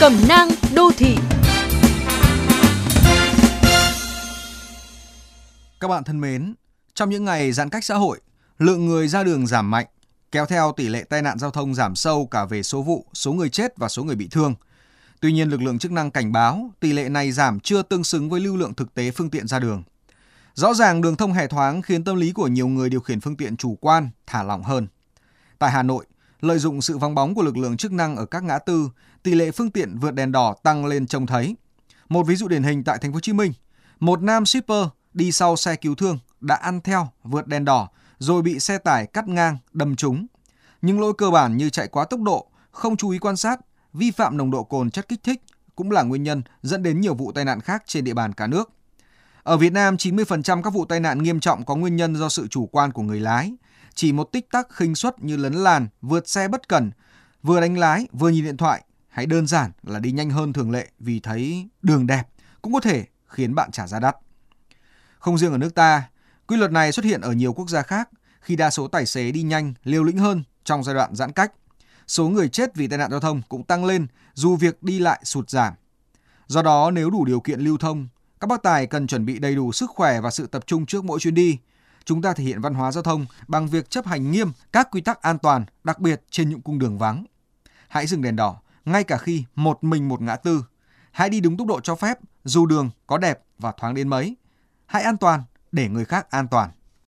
Cẩm nang đô thị Các bạn thân mến, trong những ngày giãn cách xã hội, lượng người ra đường giảm mạnh, kéo theo tỷ lệ tai nạn giao thông giảm sâu cả về số vụ, số người chết và số người bị thương. Tuy nhiên, lực lượng chức năng cảnh báo tỷ lệ này giảm chưa tương xứng với lưu lượng thực tế phương tiện ra đường. Rõ ràng đường thông hề thoáng khiến tâm lý của nhiều người điều khiển phương tiện chủ quan, thả lỏng hơn. Tại Hà Nội, lợi dụng sự vắng bóng của lực lượng chức năng ở các ngã tư, tỷ lệ phương tiện vượt đèn đỏ tăng lên trông thấy. Một ví dụ điển hình tại thành phố Hồ Chí Minh, một nam shipper đi sau xe cứu thương đã ăn theo vượt đèn đỏ rồi bị xe tải cắt ngang đâm trúng. Những lỗi cơ bản như chạy quá tốc độ, không chú ý quan sát, vi phạm nồng độ cồn chất kích thích cũng là nguyên nhân dẫn đến nhiều vụ tai nạn khác trên địa bàn cả nước. Ở Việt Nam, 90% các vụ tai nạn nghiêm trọng có nguyên nhân do sự chủ quan của người lái. Chỉ một tích tắc khinh suất như lấn làn, vượt xe bất cẩn, vừa đánh lái vừa nhìn điện thoại hay đơn giản là đi nhanh hơn thường lệ vì thấy đường đẹp cũng có thể khiến bạn trả giá đắt. Không riêng ở nước ta, quy luật này xuất hiện ở nhiều quốc gia khác khi đa số tài xế đi nhanh, liều lĩnh hơn trong giai đoạn giãn cách. Số người chết vì tai nạn giao thông cũng tăng lên dù việc đi lại sụt giảm. Do đó, nếu đủ điều kiện lưu thông, các bác tài cần chuẩn bị đầy đủ sức khỏe và sự tập trung trước mỗi chuyến đi. Chúng ta thể hiện văn hóa giao thông bằng việc chấp hành nghiêm các quy tắc an toàn, đặc biệt trên những cung đường vắng. Hãy dừng đèn đỏ, ngay cả khi một mình một ngã tư. Hãy đi đúng tốc độ cho phép, dù đường có đẹp và thoáng đến mấy. Hãy an toàn để người khác an toàn.